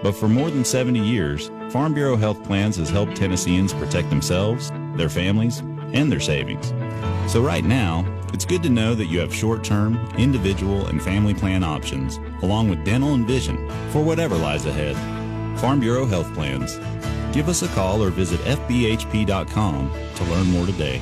But for more than 70 years, Farm Bureau Health Plans has helped Tennesseans protect themselves, their families, and their savings. So right now, It's good to know that you have short-term, individual, and family plan options, along with dental and vision, for whatever lies ahead. Farm Bureau Health Plans. Give us a call or visit fbhp.com to learn more today.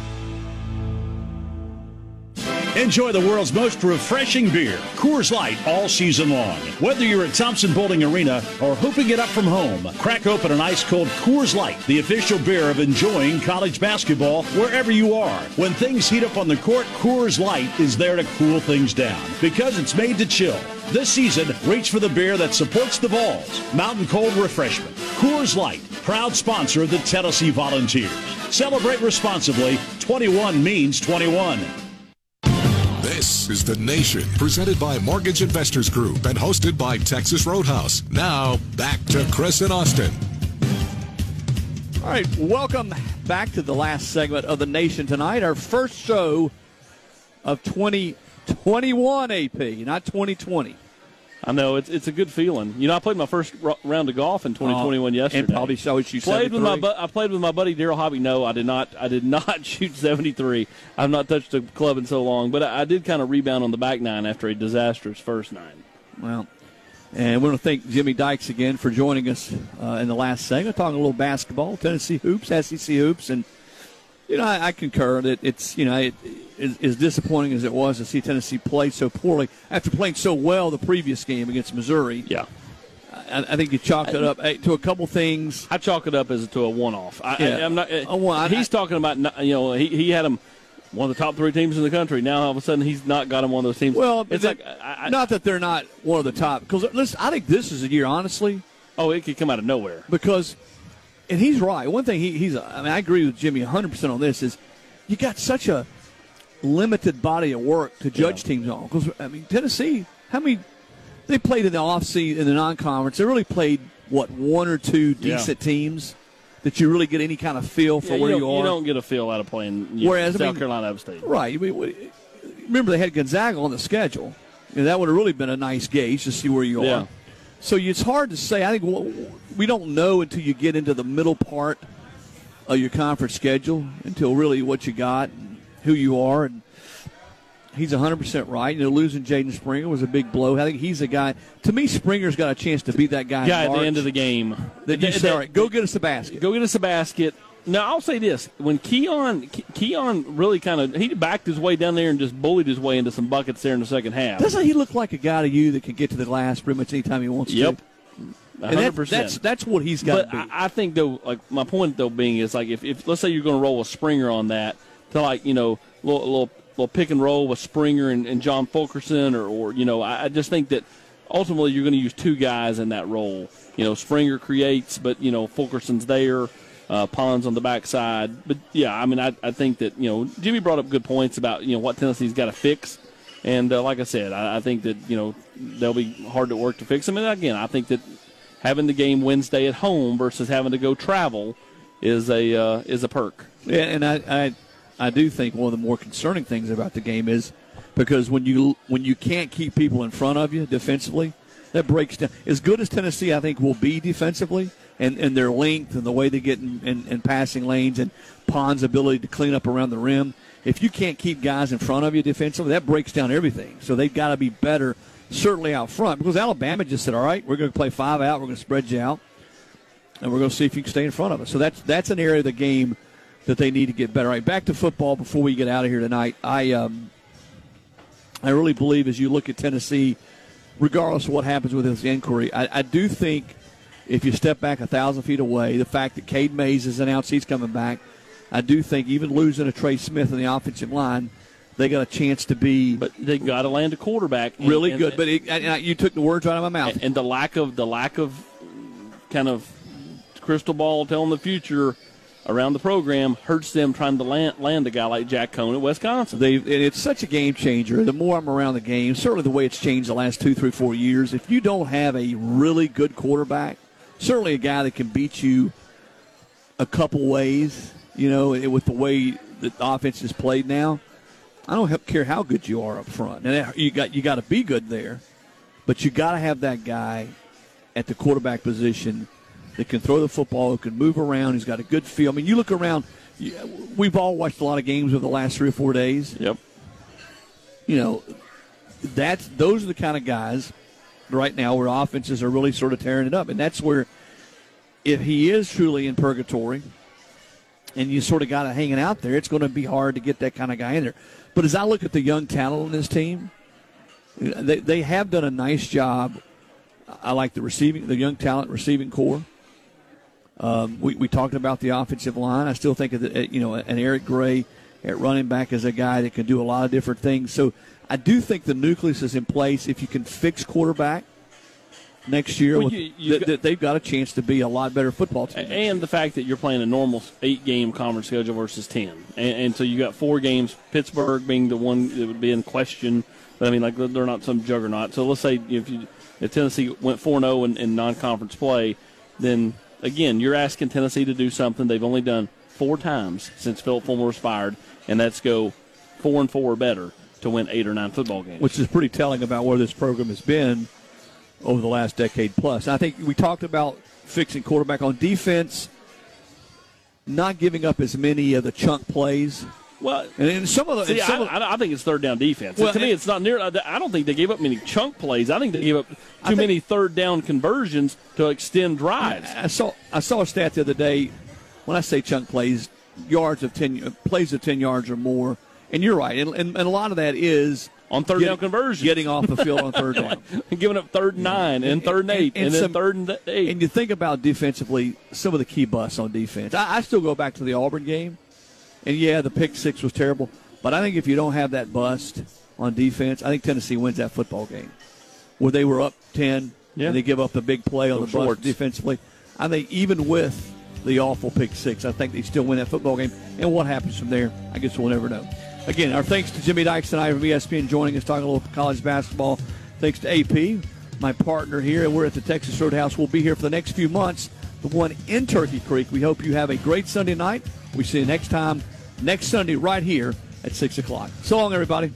Enjoy the world's most refreshing beer, Coors Light, all season long. Whether you're at Thompson Boling Arena or hooping it up from home, crack open an ice cold Coors Light, the official beer of enjoying college basketball wherever you are. When things heat up on the court, Coors Light is there to cool things down because it's made to chill. This season, reach for the beer that supports the Vols. Mountain Cold Refreshment. Coors Light, proud sponsor of the Tennessee Volunteers. Celebrate responsibly. 21 means 21. This is The Nation, presented by Mortgage Investors Group and hosted by Texas Roadhouse. Now, back to Chris and Austin. All right, welcome back to the last segment of The Nation tonight. Our first show of 2021 AP, not 2020. I know it's it's a good feeling. You know, I played my first round of golf in 2021 Oh, yesterday, and probably so you played with my 73. bu- I played with my buddy Daryl Hobby. No, I did not. I did not shoot 73. I've not touched a club in so long, but I, I did kind of rebound on the back nine after a disastrous first nine. Well, and we want to thank Jimmy Dykes again for joining us uh, in the last segment, talking a little basketball, Tennessee hoops, SEC hoops, and you know I, I concur that it's you know it, is as disappointing as it was to see Tennessee play so poorly after playing so well the previous game against Missouri. Yeah. I, I think you chalked it up eh, to a couple things. I chalk it up as to a one-off. I, Yeah. I, am not. One- I- he's talking about you know he he had him one of the top three teams in the country. Now all of a sudden he's not got him one of those teams. Well, it's then- like I, I, not that they're not one of the top. Because listen, I think this is a year, honestly. Oh, it could come out of nowhere. Because, and he's right. One thing he, he's, I mean, I agree with Jimmy 100 percent on this is you got such a limited body of work to judge teams on. Because I mean, Tennessee, how many they played in the off season in the non-conference? They really played what one or two Yeah. decent teams that you really get any kind of feel for Yeah, where you, you, are. you don't get a feel out of playing you know, Whereas, I South mean- Carolina Upstate. Right. I mean, remember, they had Gonzaga on the schedule. You know, that would have really been a nice gauge to see where you are. So it's hard to say. I think we don't know until you get into the middle part of your conference schedule, until really what you got, and who you are, and he's 100% right. You know, losing Jaden Springer was a big blow. I think he's a guy. To me, Springer's got a chance to beat that Guy at the end of the game. That you say, all right, go get us a basket. Go get us a basket. Now I'll say this: when Keon Keon really kind of he backed his way down there and just bullied his way into some buckets there in the second half. Doesn't he look like a guy to you that can get to the glass pretty much anytime he wants Yep. to? A And hundred that, percent. that's that's what he's got But. I, I think though, like my point though being is like if, if let's say you're going to roll a Springer on that to like you know little little, little pick and roll with Springer and, and John Fulkerson or or you know I, I just think that ultimately you're going to use two guys in that role. You know Springer creates, but you know Fulkerson's there. Uh, Pons on the backside, but yeah, I mean, I, I think that you know Jimmy brought up good points about you know what Tennessee's got to fix, and uh, like I said, I, I think that you know they'll be hard to work to fix them. And again, I think that having the game Wednesday at home versus having to go travel is a uh, is a perk. Yeah, and I, I I do think one of the more concerning things about the game is because when you when you can't keep people in front of you defensively, that breaks down. As good as Tennessee, I think, will be defensively, and, and their length and the way they get in, in, in passing lanes and Pons's ability to clean up around the rim. If you can't keep guys in front of you defensively, that breaks down everything. So they've got to be better, certainly out front, because Alabama just said, "All right, we're going to play five out. We're going to spread you out." and we're going to see if you can stay in front of us. So that's that's an area of the game that they need to get better. All right, back to football before we get out of here tonight. I um, I really believe as you look at Tennessee, regardless of what happens with this inquiry, I, I do think if you step back a thousand feet away, the fact that Cade Mays has announced he's coming back, I do think even losing a Trey Smith in the offensive line, they got a chance to be. But they got to land a quarterback and- really and- good. But it, and I- you took the words right out of my mouth. and, and the lack of the lack of kind of crystal ball telling the future around the program hurts them trying to land, land a guy like Jack Coan at Wisconsin. They, and it's such a game changer. The more I'm around the game, certainly the way it's changed the last two, three, four years. If you don't have a really good quarterback, certainly a guy that can beat you a couple ways, you know, eh, with the way the offense is played now, I don't care how good you are up front. And you got you got to be good there, but you got to have that guy at the quarterback position that can throw the football, who can move around. He's got a good feel. I mean, you look around. We've all watched a lot of games over the last three or four days. Yep. you know, that's those are the kind of guys right now where offenses are really sort of tearing it up, and that's where if he is truly in purgatory, and you sort of got it hanging out there, it's going to be hard to get that kind of guy in there. But as I look at the young talent on this team, they, they have done a nice job. I like the receiving, the young talent receiving corps. Um, we, we talked about the offensive line. I still think that you know an Eric Gray at running back is a guy that can do a lot of different things. So I do think the nucleus is in place. If you can fix quarterback next year, well, you, th- got, th- they've got a chance to be a lot better football team. And the fact that you're playing a normal eight game conference schedule versus ten, and, and, so you got four games. Pittsburgh being the one that would be in question. But I mean, like they're not some juggernaut. So let's say if you if Tennessee went four zero oh in, in non conference play, then again you're asking Tennessee to do something they've only done four times since Phillip Fulmer was fired, and that's go four and four or better to win eight or nine football games. Which is pretty telling about where this program has been over the last decade plus. I think we talked about fixing quarterback on defense, not giving up as many of the chunk plays. Well, and some of the, see, some I, of, I, think it's third down defense. Well, to me, it's not near. I don't think they gave up many chunk plays. I think they gave up too think, many third down conversions to extend drives. I saw I saw a stat the other day. When I say chunk plays, yards of ten plays of ten yards or more and you're right, and, and, and a lot of that is on third down conversion, getting off the field on third down, and giving up third and nine and third and eight, and, and, and then third and eight. And you think about defensively, some of the key busts on defense. I, I still go back to the Auburn game, and yeah, the pick six was terrible, but I think if you don't have that bust on defense, I think Tennessee wins that football game, where they were up ten yeah. and they give up the big play on the bust defensively. I think even with the awful pick six, I think they still win that football game. And what happens from there, I guess we'll never know. Again, our thanks to Jimmy Dykes tonight from ESPN joining us talking a little college basketball. Thanks to AP, my partner here, and we're at the Texas Roadhouse. We'll be here for the next few months. The one in Turkey Creek. We hope you have a great Sunday night. We see you next time, next Sunday, right here at 6 o'clock. So long, everybody.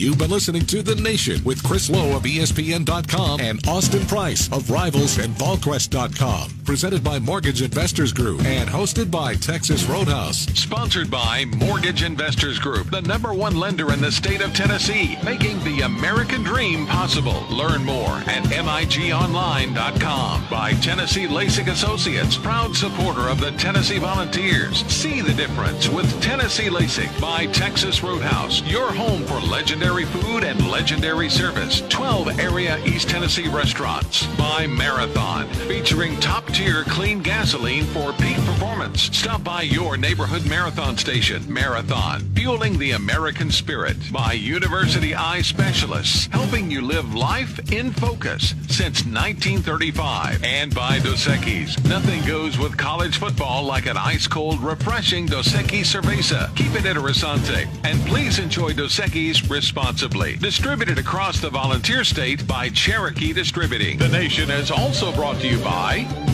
You've been listening to The Nation with Chris Low of ESPN.com and Austin Price of Rivals and VolQuest.com. Presented by Mortgage Investors Group and hosted by Texas Roadhouse. Sponsored by Mortgage Investors Group, the number one lender in the state of Tennessee, making the American dream possible. Learn more at MIGOnline.com. By Tennessee LASIK Associates, proud supporter of the Tennessee Volunteers. See the difference with Tennessee LASIK by Texas Roadhouse, your home for legendary legendary food and legendary service. 12 area East Tennessee restaurants. By Marathon, featuring top tier clean gasoline for peak performance. Stop by your neighborhood marathon station. Marathon, fueling the American spirit. By University Eye Specialists, helping you live life in focus since 1935. And by Dos Equis. Nothing goes with college football like an ice cold, refreshing Dos Equis Cerveza. Keep it interessante. And please enjoy Dos Equis responsibly responsibly. Distributed across the volunteer state by Cherokee Distributing. The Nation is also brought to you by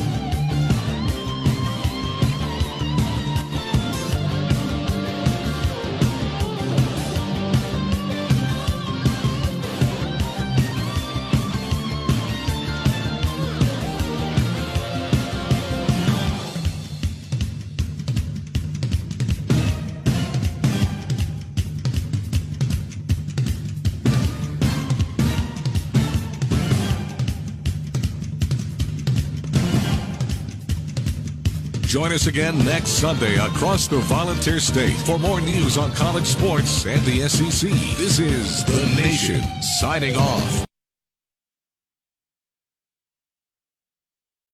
Join us again next Sunday across the Volunteer State for more news on college sports and the SEC. This is The Nation signing off.